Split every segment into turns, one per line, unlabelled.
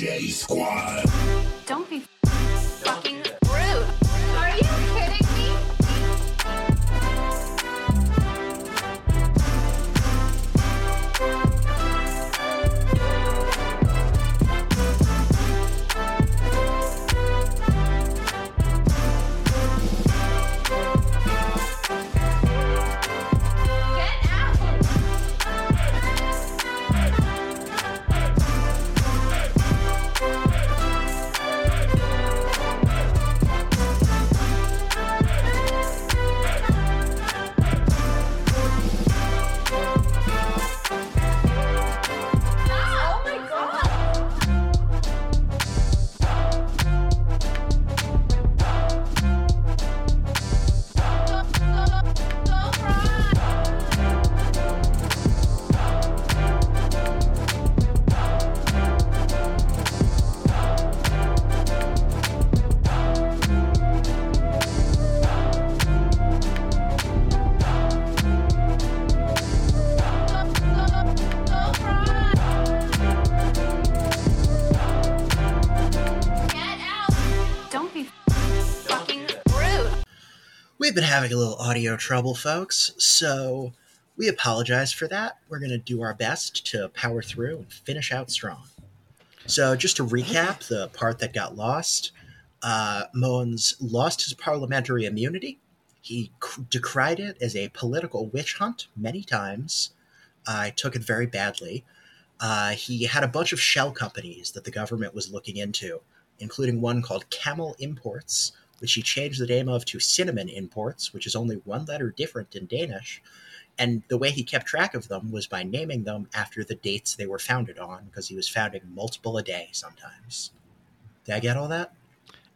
J Squad.
Don't be fucking
We've been having a little audio trouble, folks, so we apologize for that. We're going to do our best to power through and finish out strong. So, just to recap the part that got lost, uh, Mogens lost his parliamentary immunity. He c- decried it as a political witch hunt many times. I took it very badly. Uh, he had a bunch of shell companies that the government was looking into, including one called Camel Imports, which he changed the name of to Cinnamon Imports, which is only one letter different in Danish. And the way he kept track of them was by naming them after the dates they were founded on, because he was founding multiple a day sometimes. Did I get all that?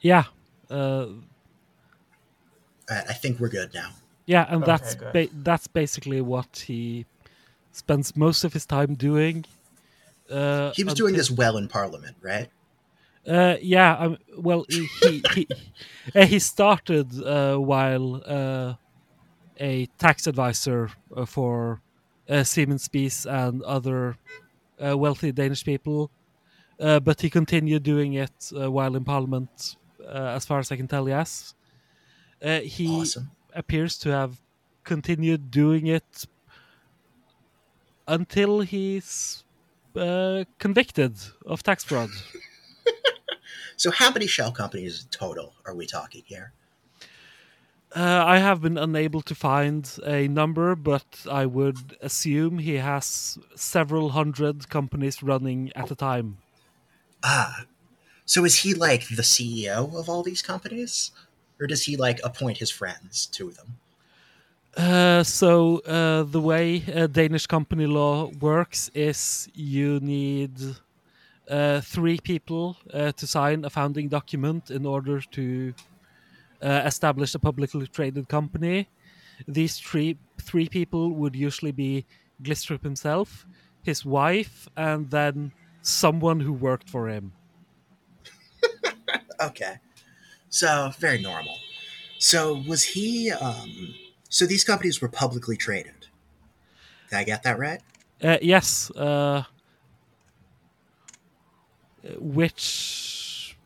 Yeah, uh,
All right, I think we're good now.
yeah, and
Okay,
that's ba- that's basically what he spends most of his time doing. Uh,
He was doing
until-
this well in Parliament, right?
Uh, yeah, um, well, he he he, uh, he started uh, while uh, a tax advisor uh, for uh, Simon Spies and other uh, wealthy Danish people, uh, but he continued doing it uh, while in Parliament, uh, as far as I can tell. Yes, uh, he
Awesome.
appears to have continued doing it until he's uh, convicted of tax fraud.
So, how many shell companies total are we talking here?
Uh, I have been unable to find a number, but I would assume he has several hundred companies running at a time.
Ah, so is he like the CEO of all these companies? Or does he like appoint his friends to them?
Uh, so uh, the way uh, Danish company law works is you need uh, three people uh, to sign a founding document in order to uh, establish a publicly traded company. These three three people would usually be Glistrup himself, his wife, and then someone who worked for him.
Okay. So, very normal. So, was he, um, so these companies were publicly traded. Did I get that right?
Uh, yes. Which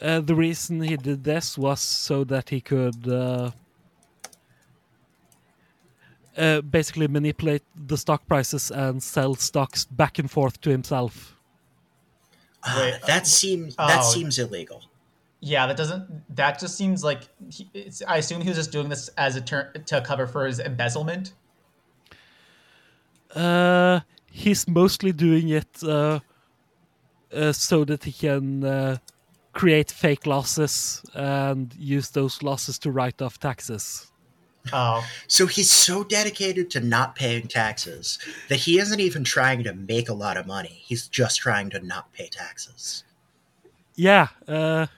uh, the reason he did this was so that he could uh, uh, basically manipulate the stock prices and sell stocks back and forth to himself.
Ah,
Wait,
that seems, that
oh.
seems illegal.
Yeah, that doesn't. That just seems like. He, it's, I assume he was just doing this as a turn to cover for his embezzlement.
Uh, he's mostly doing it uh, uh, so that he can uh, create fake losses and use those losses to write off taxes.
Oh,
So he's so dedicated to not paying taxes that he isn't even trying to make a lot of money. He's just trying to not pay taxes.
Yeah, uh,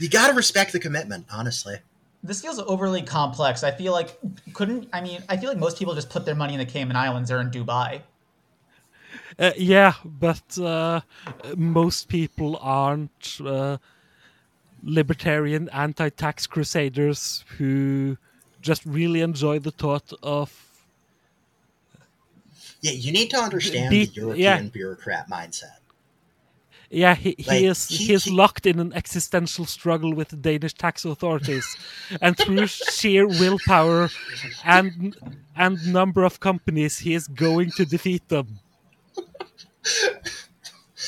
You gotta respect the commitment, honestly.
this feels overly complex. I feel like couldn't. I mean, I feel like most people just put their money in the Cayman Islands or in Dubai.
Uh, yeah, but uh, most people aren't uh, libertarian anti-tax crusaders who just really enjoy the thought of
Yeah, you need to understand
Be-
the European
yeah.
bureaucrat mindset.
Yeah, he, he
Like,
is
he-
he is locked in an existential struggle with the Danish tax authorities, and through sheer willpower and and number of companies, he is going to defeat them.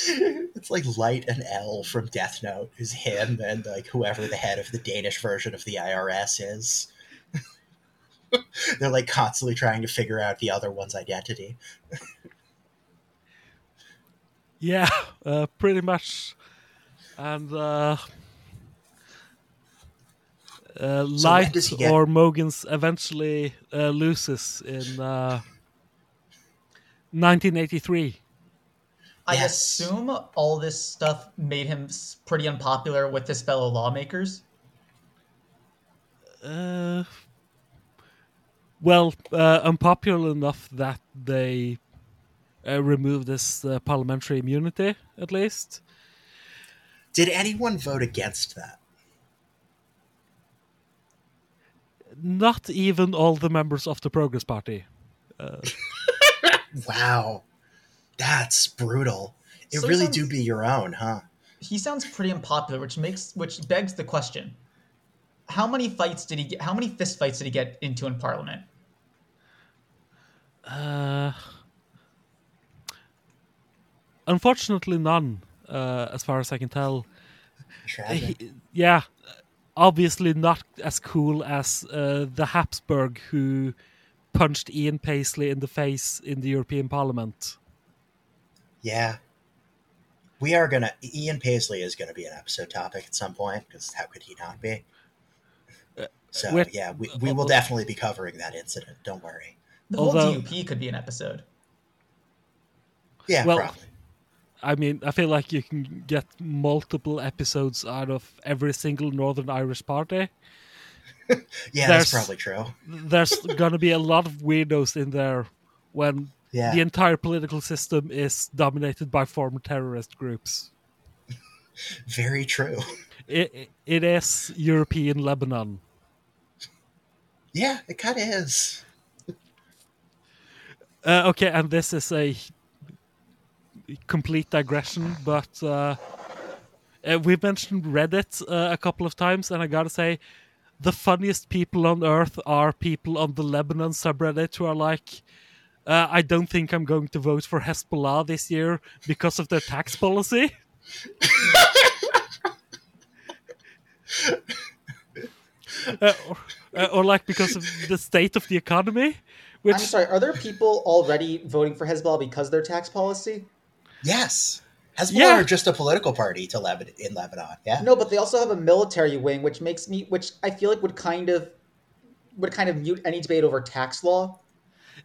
It's like Light and L from Death Note, who's him and like whoever the head of the Danish version of the IRS is. They're like constantly trying to figure out the other one's identity.
Yeah, uh, pretty much. And uh, uh, Light
get-
or Mogens eventually uh, loses in uh, 1983.
I
Yes.
assume all this stuff made him pretty unpopular with his fellow lawmakers.
Uh, well, uh, unpopular enough that they uh, removed this uh, parliamentary immunity, at least.
Did anyone vote against that?
Not even all the members of the Progress Party.
Wow. That's brutal. It
So
really
sounds-
do be your own, huh?
He sounds pretty unpopular, which makes which begs the question: How many fights did he get? How many fist fights did he get into in Parliament?
Uh, unfortunately, none, uh, as far as I can tell. He- yeah, obviously not as cool as uh, the Habsburg who punched Ian Paisley in the face in the European Parliament.
Yeah. We are gonna. Ian Paisley is gonna be an episode topic at some point because how could he not be? Uh, so
with-
yeah, we, we will definitely be covering that incident. Don't worry.
The
Although-
whole DUP could be an episode.
Yeah,
Well,
probably.
I mean, I feel like you can get multiple episodes out of every single Northern Irish party.
Yeah,
there's-
that's probably true.
There's gonna be a lot of weirdos in there when
Yeah,
the entire political system is dominated by former terrorist groups.
very true.
It, it is European Lebanon.
Yeah, it kind of is.
Uh, okay, and this is a complete digression, but uh, uh, we've mentioned Reddit uh, a couple of times, and I gotta say, the funniest people on earth are people on the Lebanon subreddit who are like, uh, I don't think I'm going to vote for Hezbollah this year because of their tax policy. Uh, or, uh, or like because of the state of the economy, which
I'm sorry, are there people already voting for Hezbollah because of their tax policy?
Yes, Hezbollah
Yeah.
are just a political party to Lebanon in Lebanon. Yeah,
No, but they also have a military wing, which makes me, which I feel like would kind of, would kind of mute any debate over tax law.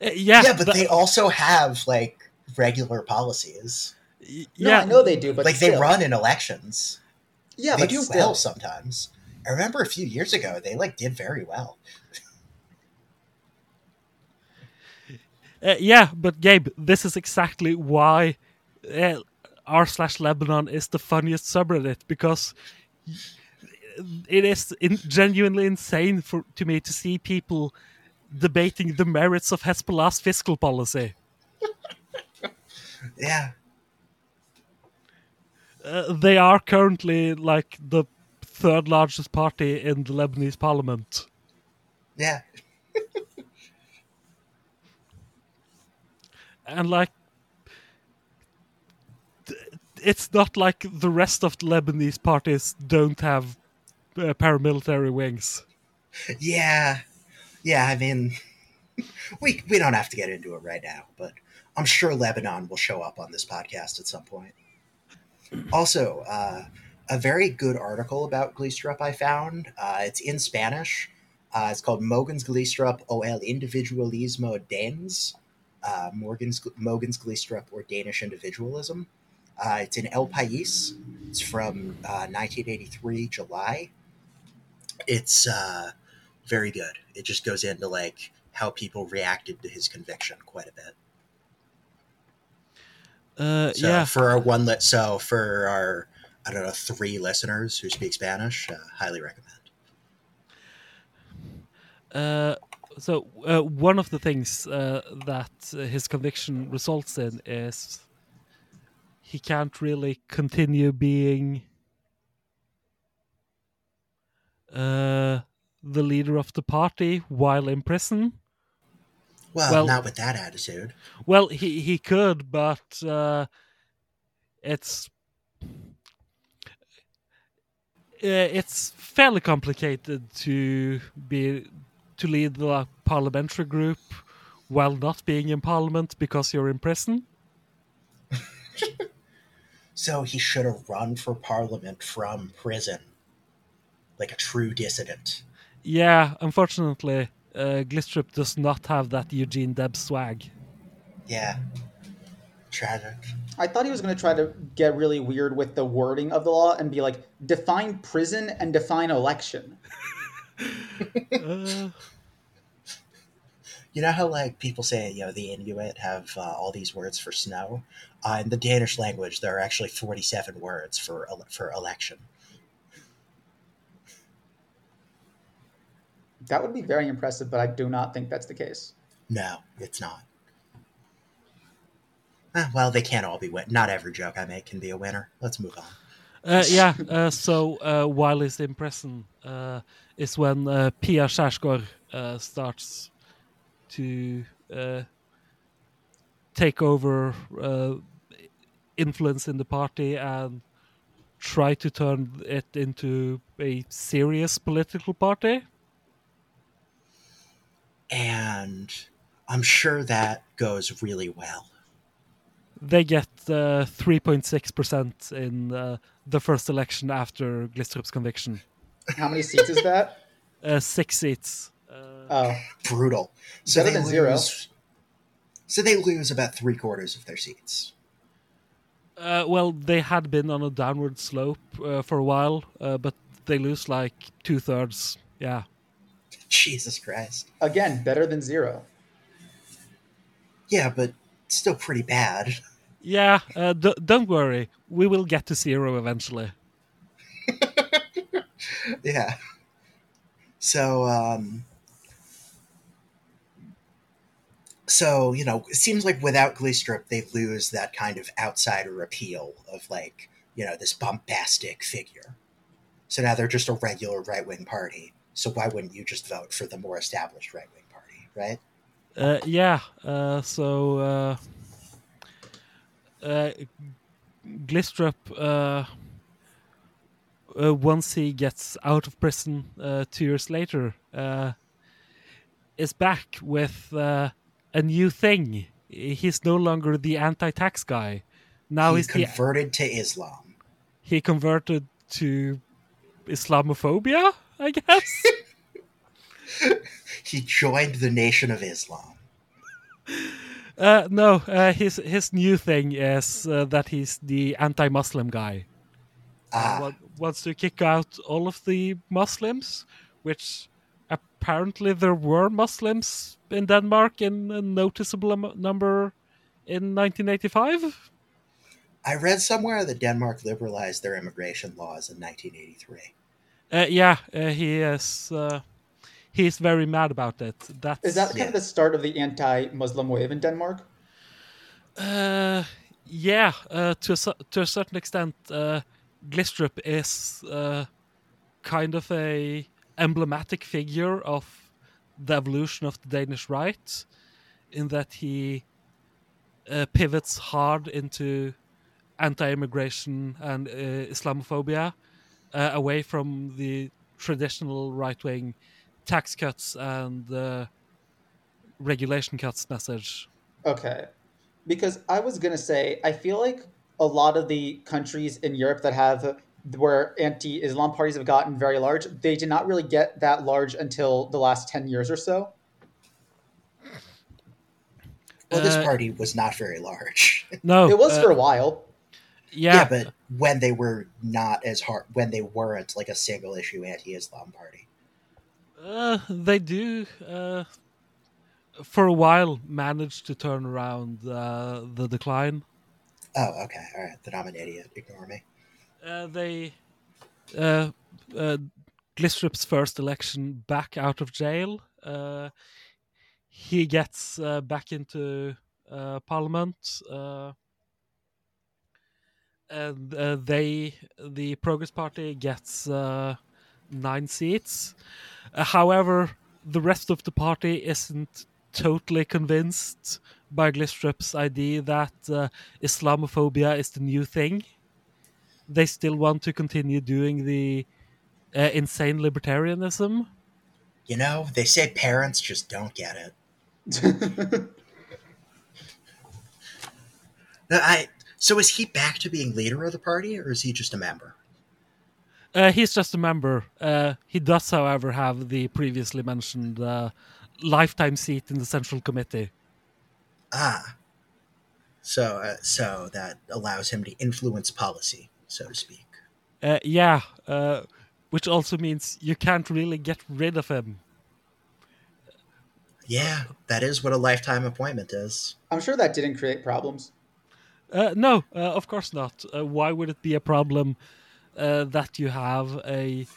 Uh, yeah,
yeah, but
that-
they also have like regular policies.
y-
No,
yeah,
I know they do, but
like they run in elections.
Yeah,
they
but
do
still.
well sometimes. I remember a few years ago they like did very well.
Uh, yeah, but Gabe, this is exactly why uh, r slash Lebanon is the funniest subreddit because it is in, genuinely insane for to me to see people debating the merits of Hezbollah's fiscal policy.
Yeah,
Uh, they are currently like the third largest party in the Lebanese parliament.
yeah,
and like it's not like the rest of the Lebanese parties don't have uh, paramilitary wings.
yeah, yeah. I mean, we we don't have to get into it right now, but I'm sure Lebanon will show up on this podcast at some point. Also, uh, a very good article about Glistrup I found. Uh, it's in Spanish. Uh, it's called Mogens Glistrup o el individualismo Danes. Uh, Morgan's, Mogens Glistrup or Danish individualism. Uh, it's in El País. It's from uh, 1983 July. It's uh, very good. It just goes into like how people reacted to his conviction quite a bit.
Uh,
So
yeah,
for our one lit, so for our I don't know three listeners who speak Spanish, uh, highly recommend.
uh, so uh, one of the things uh, that uh, his conviction results in is he can't really continue being uh, the leader of the party while in prison.
Well,
Well-
not with that attitude.
Well, he he could, but uh, it's uh, it's fairly complicated to be to lead the parliamentary group while not being in parliament because you're in prison.
So he should have run for parliament from prison, like a true dissident.
Yeah, unfortunately, uh, Glistrup does not have that Eugene Debs swag.
Yeah. Tragic.
I thought he was going to try to get really weird with the wording of the law and be like, define prison and define election.
Uh,
You know how like people say, you know, the Inuit have uh, all these words for snow. Uh, in the Danish language, there are actually forty-seven words for for election.
That would be very impressive, but I do not think that's the case.
No, it's not. Ah, well, they can't all be win. Not every joke I make can be a winner. Let's move on.
Uh, yeah, uh, so uh, while he's in prison uh, is when uh, Pia Kjærsgaard uh, starts to uh, take over uh, influence in the party and try to turn it into a serious political party.
And I'm sure that goes really well.
They get uh, 3.6% in uh, the first election after Glistrup's conviction.
How many seats is that?
Uh, six seats. Uh,
Oh,
Brutal. So
Better
they
than
lose.
zero.
So they lose about three quarters of their seats.
Uh, well, they had been on a downward slope uh, for a while, uh, but they lose like two thirds. Yeah.
Jesus Christ.
again, better than zero.
Yeah, but still pretty bad.
Yeah, uh, d- don't worry. We will get to zero eventually.
yeah. So, um, so you know, it seems like without Glistrup, they lose that kind of outsider appeal of like you know this bombastic figure. So now they're just a regular right wing party. So why wouldn't you just vote for the more established right wing party, right?
Uh, yeah, uh, so uh, uh, uh, uh, once he gets out of prison uh, two years later, uh, is back with uh, a new thing. He's no longer the anti-tax guy. Now
he
he's the
converted to Islam.
he converted to Islamophobia, I guess.
He joined the Nation of Islam.
uh, no, uh, his his new thing is uh, that he's the anti-Muslim guy.
Ah,
wa- wants to kick out all of the Muslims, which apparently there were Muslims in Denmark in a noticeable number in 1985.
I read somewhere that Denmark liberalized their immigration laws in 1983.
Uh, yeah, uh, he is. Uh, he's very mad about it. That's
Is that kind
Yeah.
of the start of the anti-Muslim wave in Denmark?
Uh, yeah, uh, to a, to a certain extent, uh, Glistrup is uh, kind of a emblematic figure of the evolution of the Danish right, in that he uh, pivots hard into anti-immigration and uh, Islamophobia, uh, away from the traditional right-wing tax cuts and regulation cuts message.
Okay. Because I was to say, I feel like a lot of the countries in Europe that have where anti-Islam parties have gotten very large, they did not really get that large until the last 10 years or so.
Well, this
Uh,
party was not very large.
No,
It was
uh,
for a while.
yeah,
yeah, but when they were not as hard, when they weren't like a single issue anti-Islam party.
Uh, they do, uh, for a while, manage to turn around uh, the decline.
Oh, okay, all right. Then I'm an idiot. Ignore me.
Uh, they, uh, uh, Glistrup's first election back out of jail. Uh, he gets uh, back into uh, parliament. Uh, and uh, they the Progress Party gets nine seats. However, the rest of the party isn't totally convinced by Glistrup's idea that Islamophobia is the new thing. They still want to continue doing the uh, insane libertarianism.
You know, they say parents just don't get it. No, I so is he back to being leader of the party, or is he just a member?
Uh, he's just a member. Uh, he does, however, have the previously mentioned uh, lifetime seat in the central committee.
Ah, so uh, so that allows him to influence policy, so to speak.
Uh, yeah, uh, which also means you can't really get rid of him.
Yeah, that is what a lifetime appointment is.
I'm sure that didn't create problems.
Uh, no, uh, of course not. Uh, why would it be a problem uh, that you have a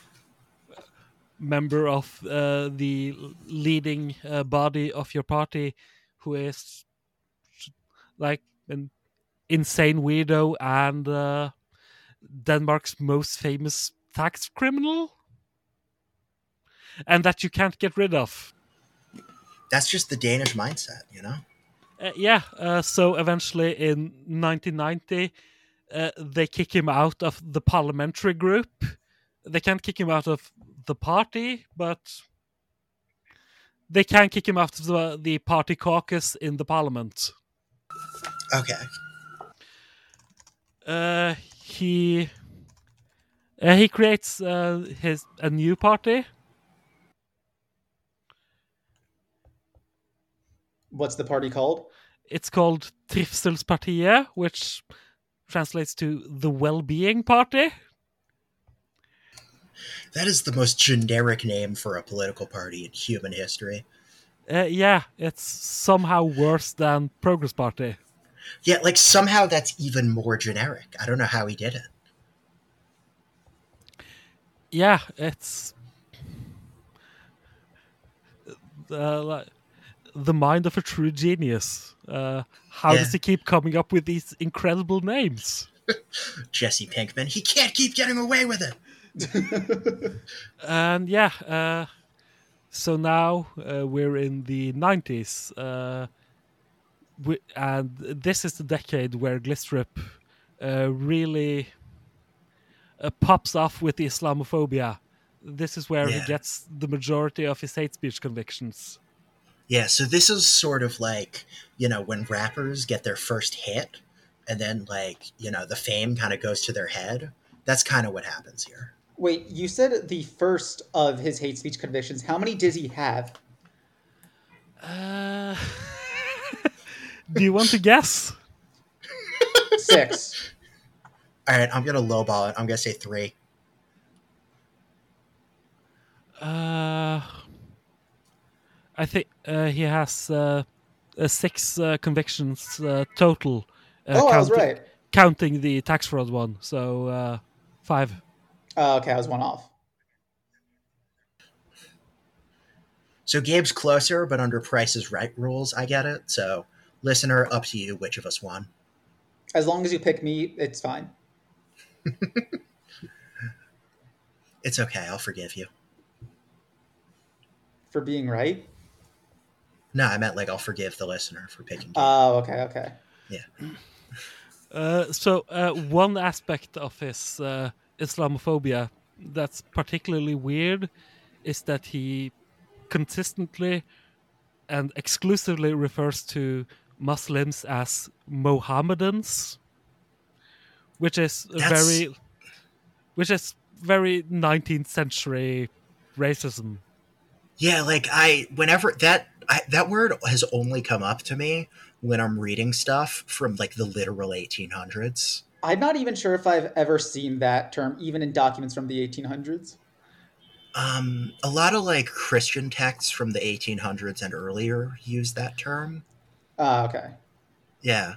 member of uh, the leading uh, body of your party who is like an insane weirdo and uh, Denmark's most famous tax criminal? And that you can't get rid of.
That's just the Danish mindset, you know.
Uh, yeah, uh, so eventually in 1990, uh, they kick him out of the parliamentary group. They can't kick him out of the party, but they can kick him out of the, the party caucus in the parliament.
Okay.
Uh, he uh, he creates uh, his a new party.
What's the party called?
It's called Trivselspartiet, which translates to the well-being party.
That is the most generic name for a political party in human history.
Uh, yeah, it's somehow worse than Progress Party.
Yeah, like somehow that's even more generic. I don't know how he did it.
Yeah, it's uh, like the mind of a true genius. Uh, how
Yeah.
does he keep coming up with these incredible names?
Jesse Pinkman, he can't keep getting away with it.
And yeah, uh, so now uh, we're in the 90s. Uh, we, and this is the decade where Glistrup uh, really uh, pops off with the Islamophobia. This is where
Yeah.
he gets the majority of his hate speech convictions.
Yeah, so this is sort of like, you know, when rappers get their first hit and then, like, you know, the fame kind of goes to their head. That's kind of what happens here.
Wait, you said the first of his hate speech convictions. How many does he have?
Uh, do you want to guess?
Six.
All right, I'm going to lowball it. I'm going to say three.
Uh, I think uh, he has uh, uh, six uh, convictions uh, total. Uh,
oh, I was
counting-
right.
Counting the tax fraud one, so uh, five.
Oh, okay, I was one off.
So Gabe's closer, but under Price's Right rules, I get it. So, listener, up to you which of us won.
As long as you pick me, it's fine.
It's okay. I'll forgive you.
For being right.
No, I meant like I'll forgive the listener for picking Gabe.
Oh, okay, okay.
Uh, so uh, one aspect of his uh, Islamophobia that's particularly weird is that he consistently and exclusively refers to Muslims as Mohammedans, which is
That's-
very, which is very 19th century racism.
Yeah, like I whenever that I, that word has only come up to me when I'm reading stuff from like the literal 1800s.
I'm not even sure if I've ever seen that term, even in documents from the 1800s.
Um, a lot of like Christian texts from the 1800s and earlier use that term.
Ah, okay.
Yeah.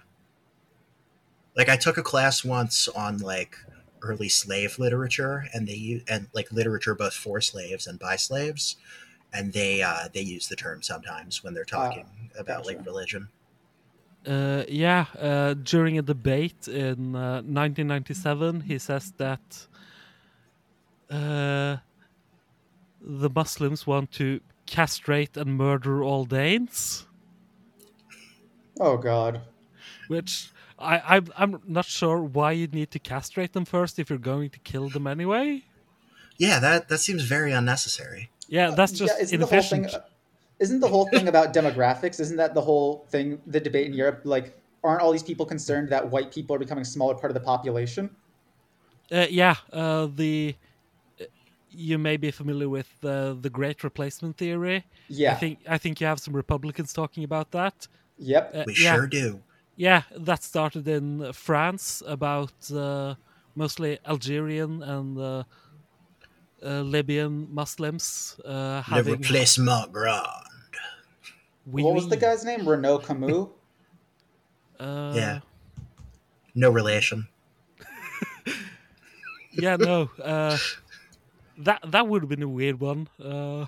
Like I took a class once on like early slave literature and they u- and like literature both for slaves and by slaves and they uh they use the term sometimes when they're talking about like religion.
Uh, yeah, uh, during a debate in uh, 1997, he says that uh, the Muslims want to castrate and murder all Danes,
Oh God.
which I, I'm, I'm not sure why you'd need to castrate them first if you're going to kill them anyway.
Yeah, that that seems very unnecessary.
Yeah, that's just
yeah, isn't the whole
inefficient.
thing? Isn't the whole thing about demographics? Isn't that the whole thing? The debate in Europe, like, aren't all these people concerned that white people are becoming a smaller part of the population?
Uh, yeah, uh, the uh, you may be familiar with uh, the Great Replacement theory.
Yeah.
I think I think you have some Republicans talking about that.
Yep.
Uh,
We
yeah,
sure do.
yeah, that started in France about uh, mostly Algerian and uh, uh, Libyan Muslims uh,
Le
having.
replacement grand.
Oui,
what was the guy's name? Renaud Camus.
Uh,
Yeah. No relation.
yeah, no. Uh, that that would have been a weird one. Uh,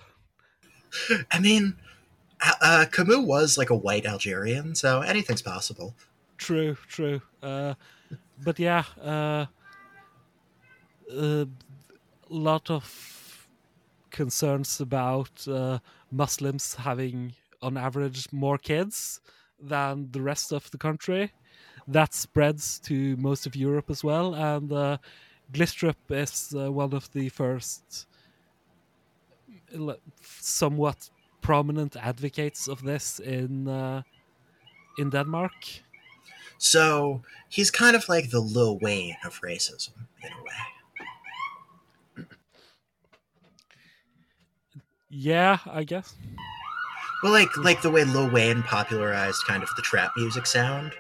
I mean, uh, uh, Camus was like a white Algerian, so anything's possible.
True, true. Uh, but yeah, uh, a lot of concerns about uh, Muslims having, on average, more kids than the rest of the country. That spreads to most of Europe as well, and uh, Glistrup is uh, one of the first somewhat prominent advocates of this in uh, in Denmark.
So he's kind of like the Lil Wayne of racism in a way.
Yeah, I guess.
Well, like like the way Lil Wayne popularized kind of the trap music sound.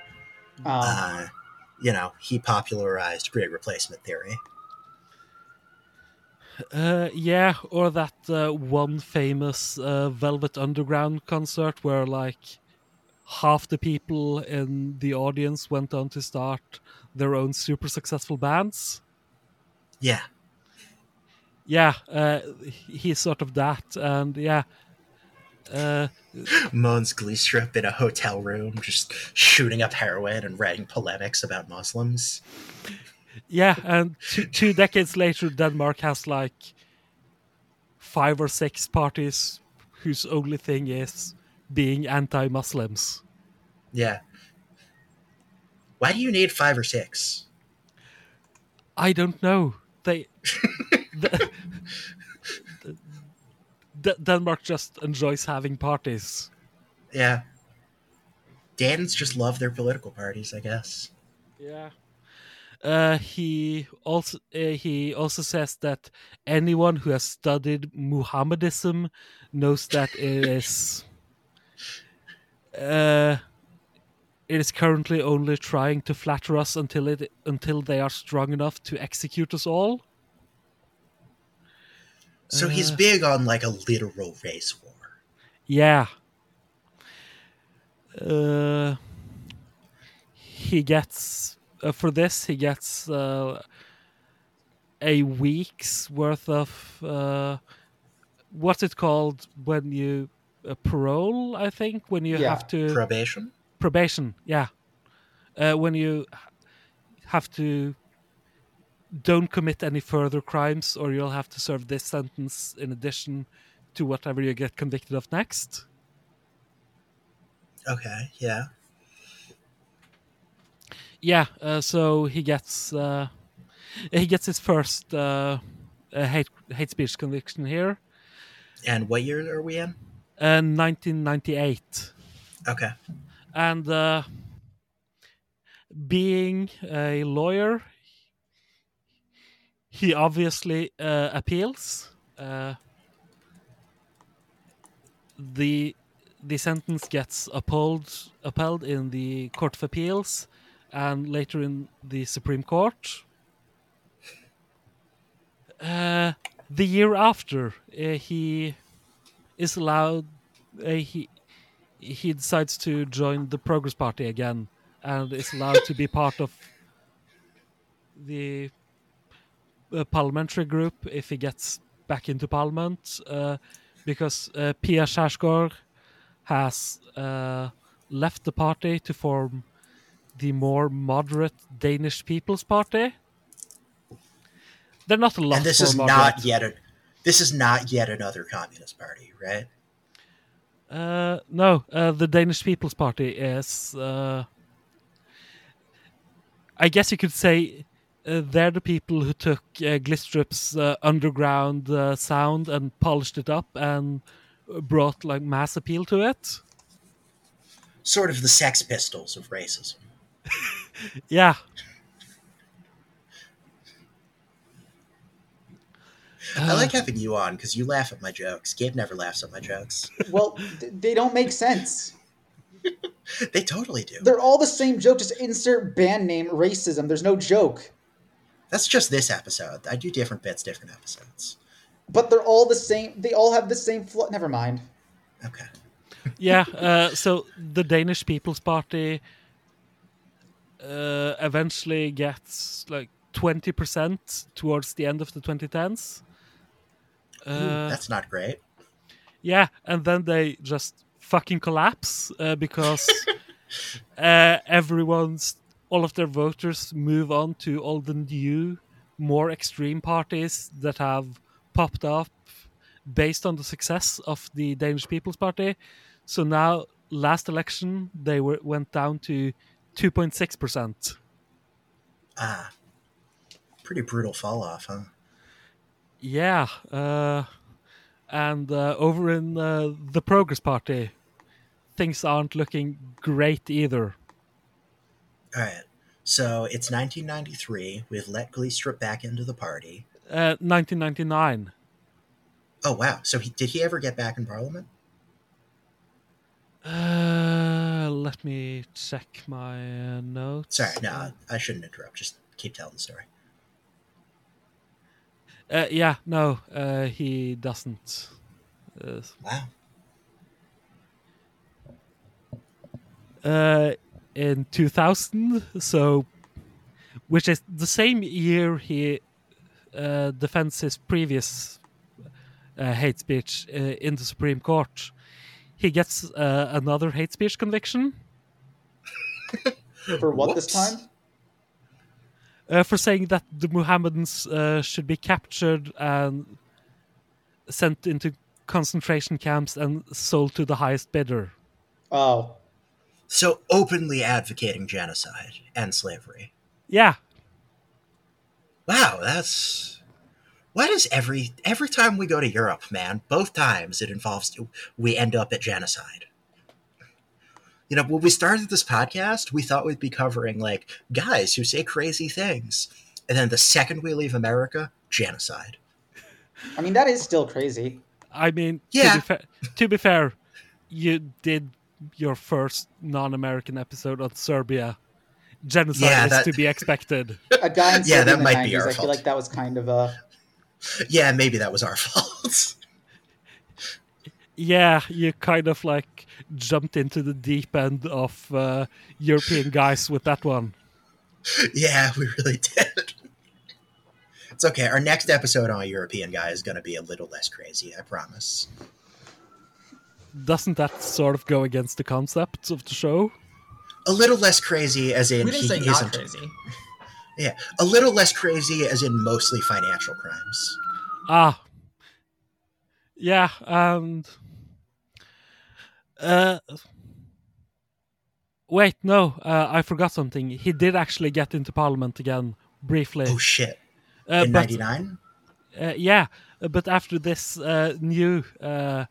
Um,
Uh, you know, he popularized Great Replacement Theory.
Uh, yeah, or that uh, one famous uh, Velvet Underground concert where like half the people in the audience went on to start their own super successful bands.
Yeah,
Yeah, uh, he's sort of that, and yeah, uh,
Mogens Glistrup in a hotel room, just shooting up heroin and writing polemics about Muslims.
Yeah, and two, two decades later, Denmark has like five or six parties whose only thing is being anti-Muslims.
Yeah. Why do you need five or six?
I don't know. They the, Denmark just enjoys having parties.
Yeah. Danes just love their political parties, I guess.
Yeah. Uh, he also uh, he also says that anyone who has studied Muhammadism knows that it is uh, it is currently only trying to flatter us until it until they are strong enough to execute us all.
So he's
Uh.
big on like a literal race war.
Yeah. Uh, he gets uh, for this he gets uh, a week's worth of uh, what's it called when you uh, parole? I think when you
Yeah,
have to
Probation?
probation. Yeah, uh, when you have to don't commit any further crimes, or you'll have to serve this sentence in addition to whatever you get convicted of next.
Okay, yeah.
Yeah, uh, so he gets uh, he gets his first uh, uh, hate hate speech conviction here,
And what year are we in?
uh, 1998,
Okay.
and uh, being a lawyer, he obviously uh, appeals. Uh, the the sentence gets upheld upheld in the Court of Appeals and later in the Supreme Court. Uh, the year after, uh, he is allowed. Uh, he he decides to join the Progress Party again and is allowed to be part of the uh, parliamentary group if he gets back into parliament uh, because uh, Pia Kjaersgaard has left the party to form the more moderate Danish People's Party. They're not a lot
and this
more
is
moderate.
not yet a this is not yet another communist party, right?
Uh, no, uh, the Danish People's Party is. Uh, I guess you could say uh, they're the people who took uh, Glistrup's uh, underground uh, sound and polished it up and brought like mass appeal to it.
Sort of the Sex Pistols of racism.
Yeah.
I
Uh.
like having you on because you laugh at my jokes. Gabe never laughs at my jokes.
Well, th- they don't make sense.
They totally do.
They're all the same joke. Just insert band name racism. There's no joke.
That's just this episode. I do different bits, different episodes.
But they're all the same. They all have the same flaw. Never mind.
Okay.
yeah. Uh, so the Danish People's Party uh, eventually gets like twenty percent towards the end of the 2010s.
Ooh,
Uh,
that's not great.
yeah, and then they just fucking collapse uh, because uh, everyone's all of their voters move on to all the new, more extreme parties that have popped up based on the success of the Danish People's Party. So now, last election, they were went down to two point six percent.
Ah. Pretty brutal fall off, huh?
Yeah, uh, and uh, over in uh, the Progress Party, things aren't looking great either.
All right. So it's 1993. We've let Glistrup back into the party.
Uh, 1999.
Oh wow! So he did he ever get back in Parliament?
Uh, let me check my uh, notes.
Sorry, no, I shouldn't interrupt. Just keep telling the story.
Uh, yeah, no, uh, he doesn't. Uh,
Wow.
uh, in 2000, so which is the same year he uh, defends his previous uh, hate speech uh, in the Supreme Court. He gets uh, another hate speech conviction
For what this time?
uh, for saying that the Mohammedans uh, should be captured and sent into concentration camps and sold to the highest bidder.
Oh,
So openly advocating genocide and slavery.
Yeah,
Wow, that's why does every every time we go to Europe, man, both times it involves we end up at genocide. You know, when we started this podcast, we thought we'd be covering like guys who say crazy things. And then the second we leave America, genocide.
I mean that is still crazy.
I mean,
Yeah.
to, be fa- to be fair, you did your first non-American episode on Serbia. Genocide
Yeah,
is
that-
to be expected.
A guy in
Yeah, that
in the
might be
90s,
our
I feel like that was kind of a.
Yeah, maybe that was our fault.
yeah, you kind of like jumped into the deep end of uh, European guys with that one.
yeah, we really did. It's okay. Our next episode on a European guy is going to be a little less crazy, I promise.
Doesn't that sort of go against the concept of the show?
A little less crazy as in
We didn't
he
say not
isn't
crazy.
Yeah, a little less crazy as in mostly financial crimes.
Ah, yeah, and uh, wait, no, uh, I forgot something. He did actually get into Parliament again briefly.
Oh shit!
uh,
In
but
'99.
uh, yeah, but after this uh, new uh,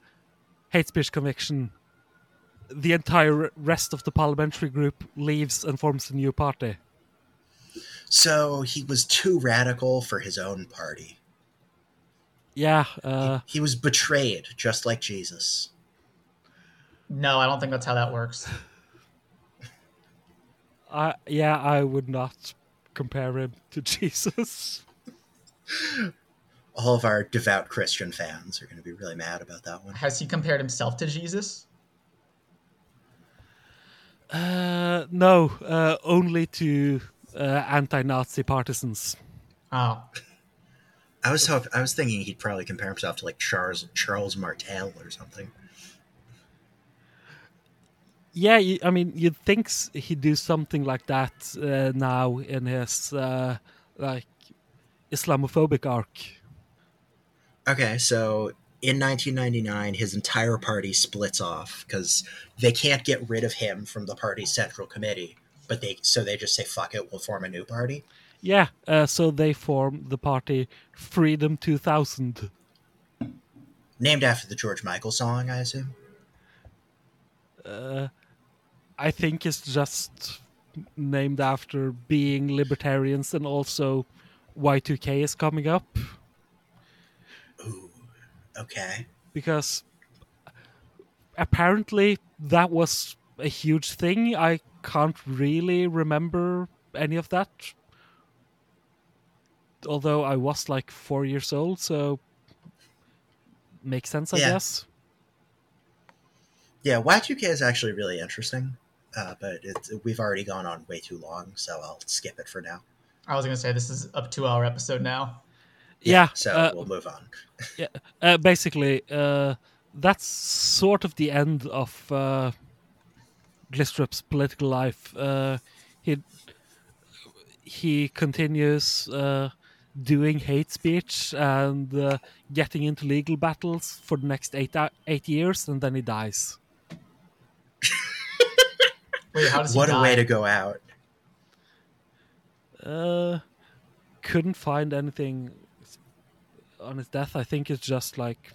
hate speech conviction, the entire rest of the parliamentary group leaves and forms a new party.
So he was too radical for his own party.
Yeah, uh,
He was betrayed, just like Jesus.
No, I don't think that's how that works.
I yeah, I would not compare him to Jesus.
All of our devout Christian fans are going to be really mad about that one.
Has he compared himself to Jesus?
Uh, no, uh, only to uh, anti-Nazi partisans.
Oh,
I was hope- I was thinking he'd probably compare himself to like Charles Charles Martel or something.
Yeah, you- I mean, you'd think he'd do something like that uh, now in his uh, like Islamophobic arc.
Okay, so in 1999, his entire party splits off because they can't get rid of him from the party's central committee. But they so they just say fuck it, we'll form a new party.
Yeah, uh, so they form the party Freedom 2000.
Named after the George Michael song, I assume.
Uh, I think it's just named after being libertarians and also Y2K is coming up
Ooh, okay.
because apparently that was a huge thing. I can't really remember any of that. Although I was like four years old, so makes sense, I
Yeah.
guess.
Yeah, Y2K is actually really interesting, uh, but it's, we've already gone on way too long, so I'll skip it for now.
I was gonna say this is a two-hour episode now.
Yeah,
So
uh,
we'll move on.
Uh, basically, uh, that's sort of the end of uh, Glistrup's political life. Uh, he he continues uh, doing hate speech and uh, getting into legal battles for the next eight eight years, and then he dies.
Wait, how does he
What a
die?
way to go out.
Uh, couldn't find anything on his death. I think it's just like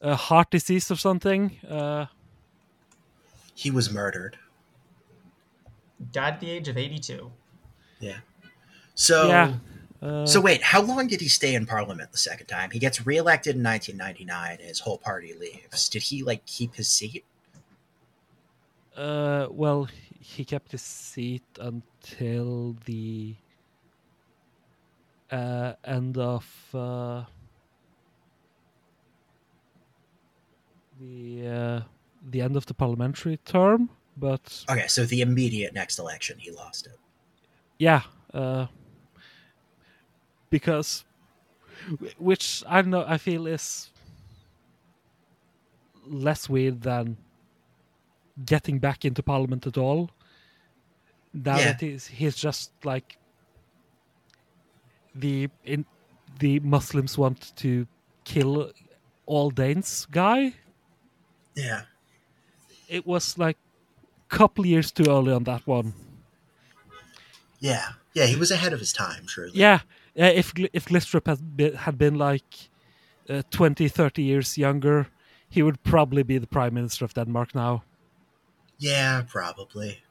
a heart disease or something. Uh,
He was murdered.
Died at the age of 82.
Yeah. So
yeah. Uh,
So wait, how long did he stay in Parliament the second time? He gets reelected in 1999, and his whole party leaves. Did he like keep his seat?
Uh, well, he kept his seat until the uh, end of uh, the uh, the end of the parliamentary term. But
Okay, so the immediate next election, he lost it.
yeah, uh, because which I know, I feel is less weird than getting back into parliament at all. Now
Yeah.
that he's, he's just like the in the Muslims want to kill all Danes guy.
Yeah.
It was like a couple years too early on that one.
Yeah. Yeah, he was ahead of his time, truly.
Yeah, uh, if if Glistrup had been, had been like uh, 20, 30 years younger, he would probably be the prime minister of Denmark now.
Yeah, probably.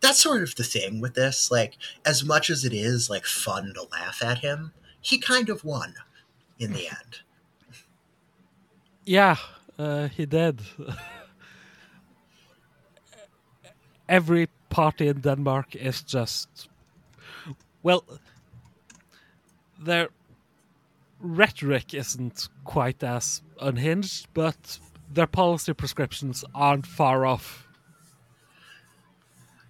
That's sort of the thing with this. Like, as much as it is like fun to laugh at him, he kind of won in the end.
Yeah, uh, he did. Every party in Denmark is just well, their rhetoric isn't quite as unhinged, but their policy prescriptions aren't far off.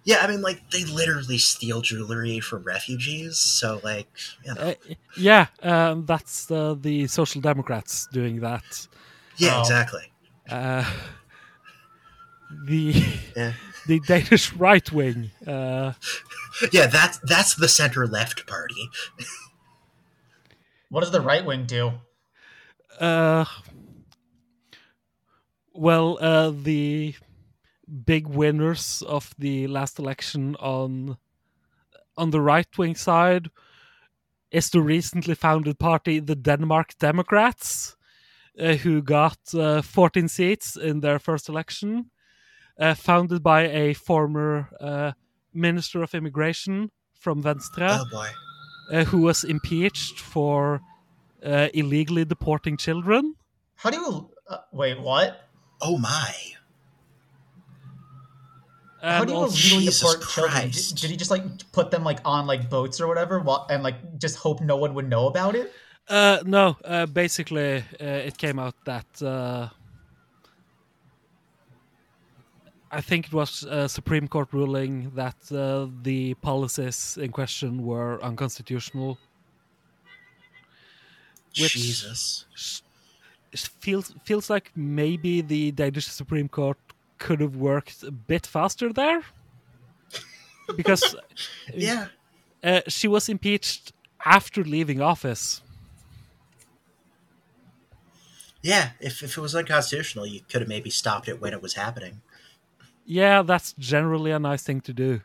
Yeah, I mean, like they literally steal jewelry from refugees. So, like, you know,
Uh, yeah, um, that's uh, the Social Democrats doing that.
yeah,
Oh.
exactly.
Uh, the
Yeah,
the Danish right wing. Uh,
yeah. That's that's the center left party.
What does the right wing do?
uh, well, uh, the big winners of the last election on on the right wing side is the recently founded party, the Denmark Democrats, uh, who got uh, 14 seats in their first election, founded by a former uh, minister of immigration from Venstre
Oh boy.
uh, who was impeached for uh, illegally deporting children.
How do you uh, wait? What?
Oh my.
How do you
also-
illegally
Jesus
deport children? Did, did he just like put them like on like boats or whatever, wha- and like just hope no one would know about it?
uh, no, uh, basically, uh, it came out that uh, I think it was a Supreme Court ruling that uh, the policies in question were unconstitutional. Which-
Jesus.
it feels feels like maybe the Danish Supreme Court could have worked a bit faster there. Because
Yeah.
uh, she was impeached after leaving office.
Yeah. If, if it was unconstitutional, you could have maybe stopped it when it was happening.
Yeah, that's generally a nice thing to do.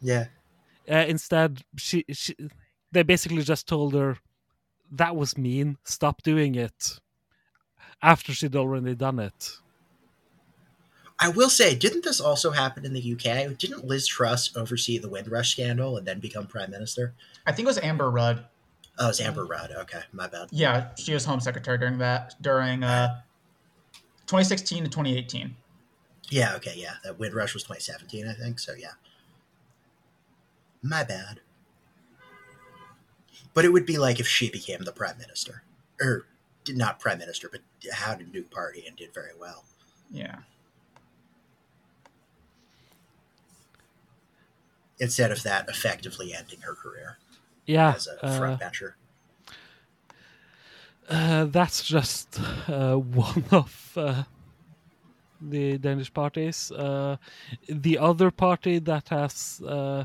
Yeah.
Uh, instead, she, she they basically just told her that was mean. Stop doing it. After she'd already done it.
I will say, didn't this also happen in the UK? Didn't Liz Truss oversee the Windrush scandal and then become prime minister?
I think it was Amber Rudd.
Oh, it's Amber Rudd. Okay, my bad.
Yeah, she was home secretary during that during uh, 2016 to 2018.
Yeah, okay, yeah. That Windrush was 2017, I think. So yeah, my bad. But it would be like if she became the prime minister, or not prime minister, but had a new party and did very well.
Yeah.
Instead of that, effectively ending her career
Yeah,
as a
uh,
frontbencher.
Uh, that's just uh, one of uh, the Danish parties. Uh, the other party that has uh,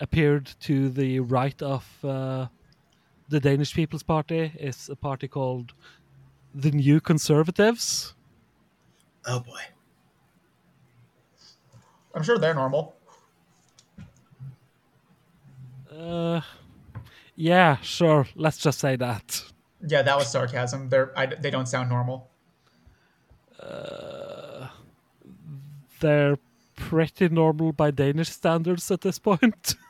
appeared to the right of uh, the Danish People's Party is a party called the New Conservatives.
Oh boy.
I'm sure they're normal.
Uh, yeah, sure. Let's just say that.
Yeah, that was sarcasm. They're I, they don't sound normal.
They're pretty normal by Danish standards at this point.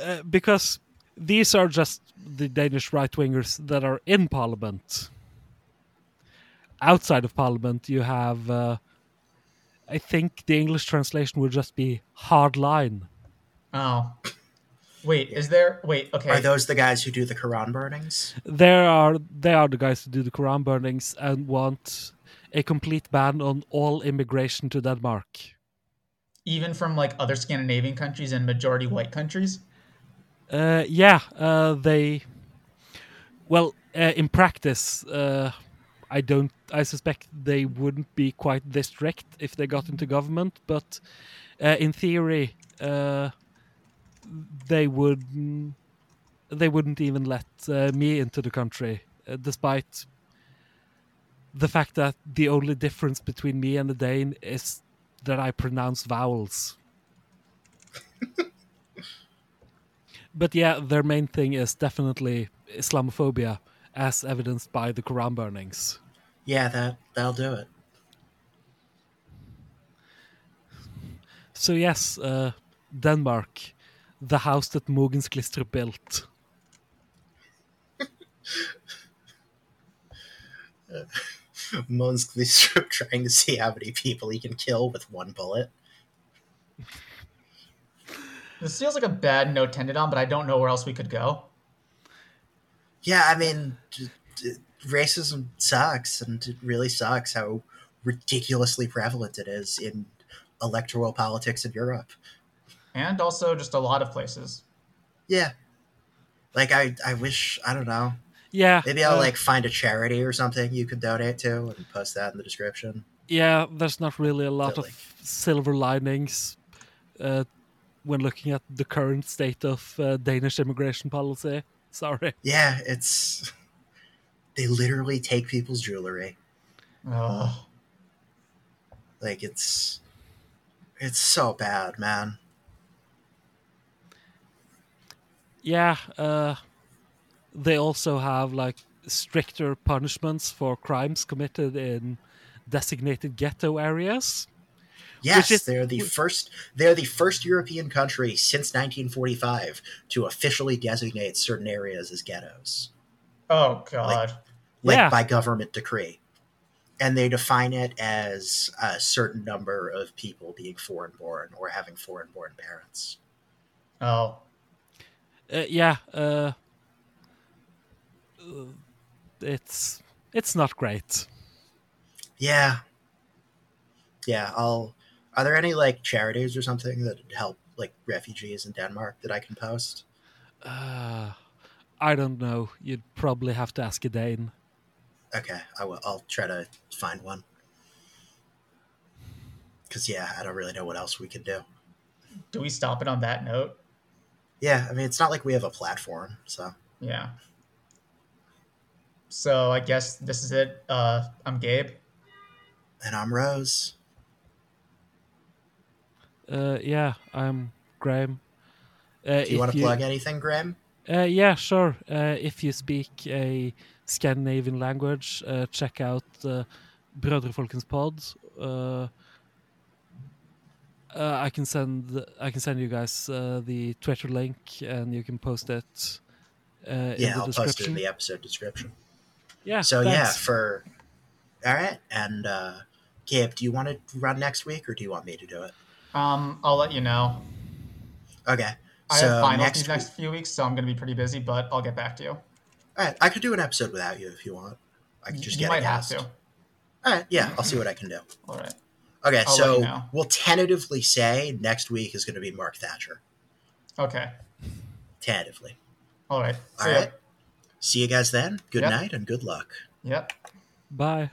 uh, because these are just the Danish right wingers that are in parliament. Outside of parliament, you have. Uh, I think the English translation would just be hard line.
Oh. Wait, is there wait, okay.
Are those the guys who do the Quran burnings?
There are they are the guys who do the Quran burnings and want a complete ban on all immigration to Denmark.
even from like other Scandinavian countries and majority white countries?
Uh, yeah, uh, they. Well, uh, in practice, uh, I don't. I suspect they wouldn't be quite this strict if they got into government, but uh, in theory, uh, they would. They wouldn't even let uh, me into the country, uh, despite the fact that the only difference between me and the Dane is that I pronounce vowels. but yeah, their main thing is definitely Islamophobia, as evidenced by the Quran burnings.
Yeah, that that'll do it.
So yes, uh, Denmark, the house that Mogens Glistrup built.
Mogens Glistrup trying to see how many people he can kill with one bullet.
This feels like a bad note to end it on, but I don't know where else we could go.
Yeah, I mean, d- d- racism sucks, and it really sucks how ridiculously prevalent it is in electoral politics in Europe.
And also just a lot of places.
Yeah. Like I, I wish I don't know.
Yeah,
Maybe I'll
uh,
like find a charity or something you could donate to and post that in the description.
yeah. There's not really a lot
Silly.
of silver linings uh, when looking at the current state of uh, Danish immigration policy. Sorry.
Yeah, it's they literally take people's jewelry.
Ugh.
Like it's it's so bad, man.
Yeah, uh, they also have like stricter punishments for crimes committed in designated ghetto areas.
Yes,
is-
they're the first they're the first European country since 1945 to officially designate certain areas as ghettos.
Oh god.
like
Yeah.
by government decree. And they define it as a certain number of people being foreign born or having foreign born parents.
Oh.
Uh, yeah, uh, it's it's not great.
Yeah. Yeah, I'll are there any like charities or something that help like refugees in Denmark that I can post?
Uh, I don't know. You'd probably have to ask a Dane.
Okay, I will. I'll try to find one. Cause yeah, I don't really know what else we could do.
Do we stop it on that note?
Yeah, I mean, it's not like we have a platform, so
Yeah. So I guess this is it. Uh, I'm Gabe.
and I'm Rose.
Uh, yeah, I'm Graham. Uh,
Do you want to plug anything, Graham?
Uh, yeah, sure. Uh, if you speak a Scandinavian language, uh, check out uh, Brodrafolkens pod. Uh, uh, I can send I can send you guys uh, the Twitter link, and you can post it uh, in
Yeah,
the
I'll post it in the episode description.
Yeah.
So yeah, for all right, and uh, Gabe, do you want to run next week, or do you want me to do it?
Um, I'll let you know.
Okay.
I
so
have finals
next
these next few weeks, so I'm gonna be pretty busy. But I'll get back to you.
All right, I could do an episode without you if you want. I could just
you
get
might
a
have to.
All right, yeah, I'll see what I can do.
All right.
Okay,
I'll
so
you know.
we'll tentatively say next week is going to be Mark Thatcher.
Okay.
Tentatively.
All right.
All
See ya.
right. See you guys then. Good
Yep.
night and good luck.
Yep.
Bye.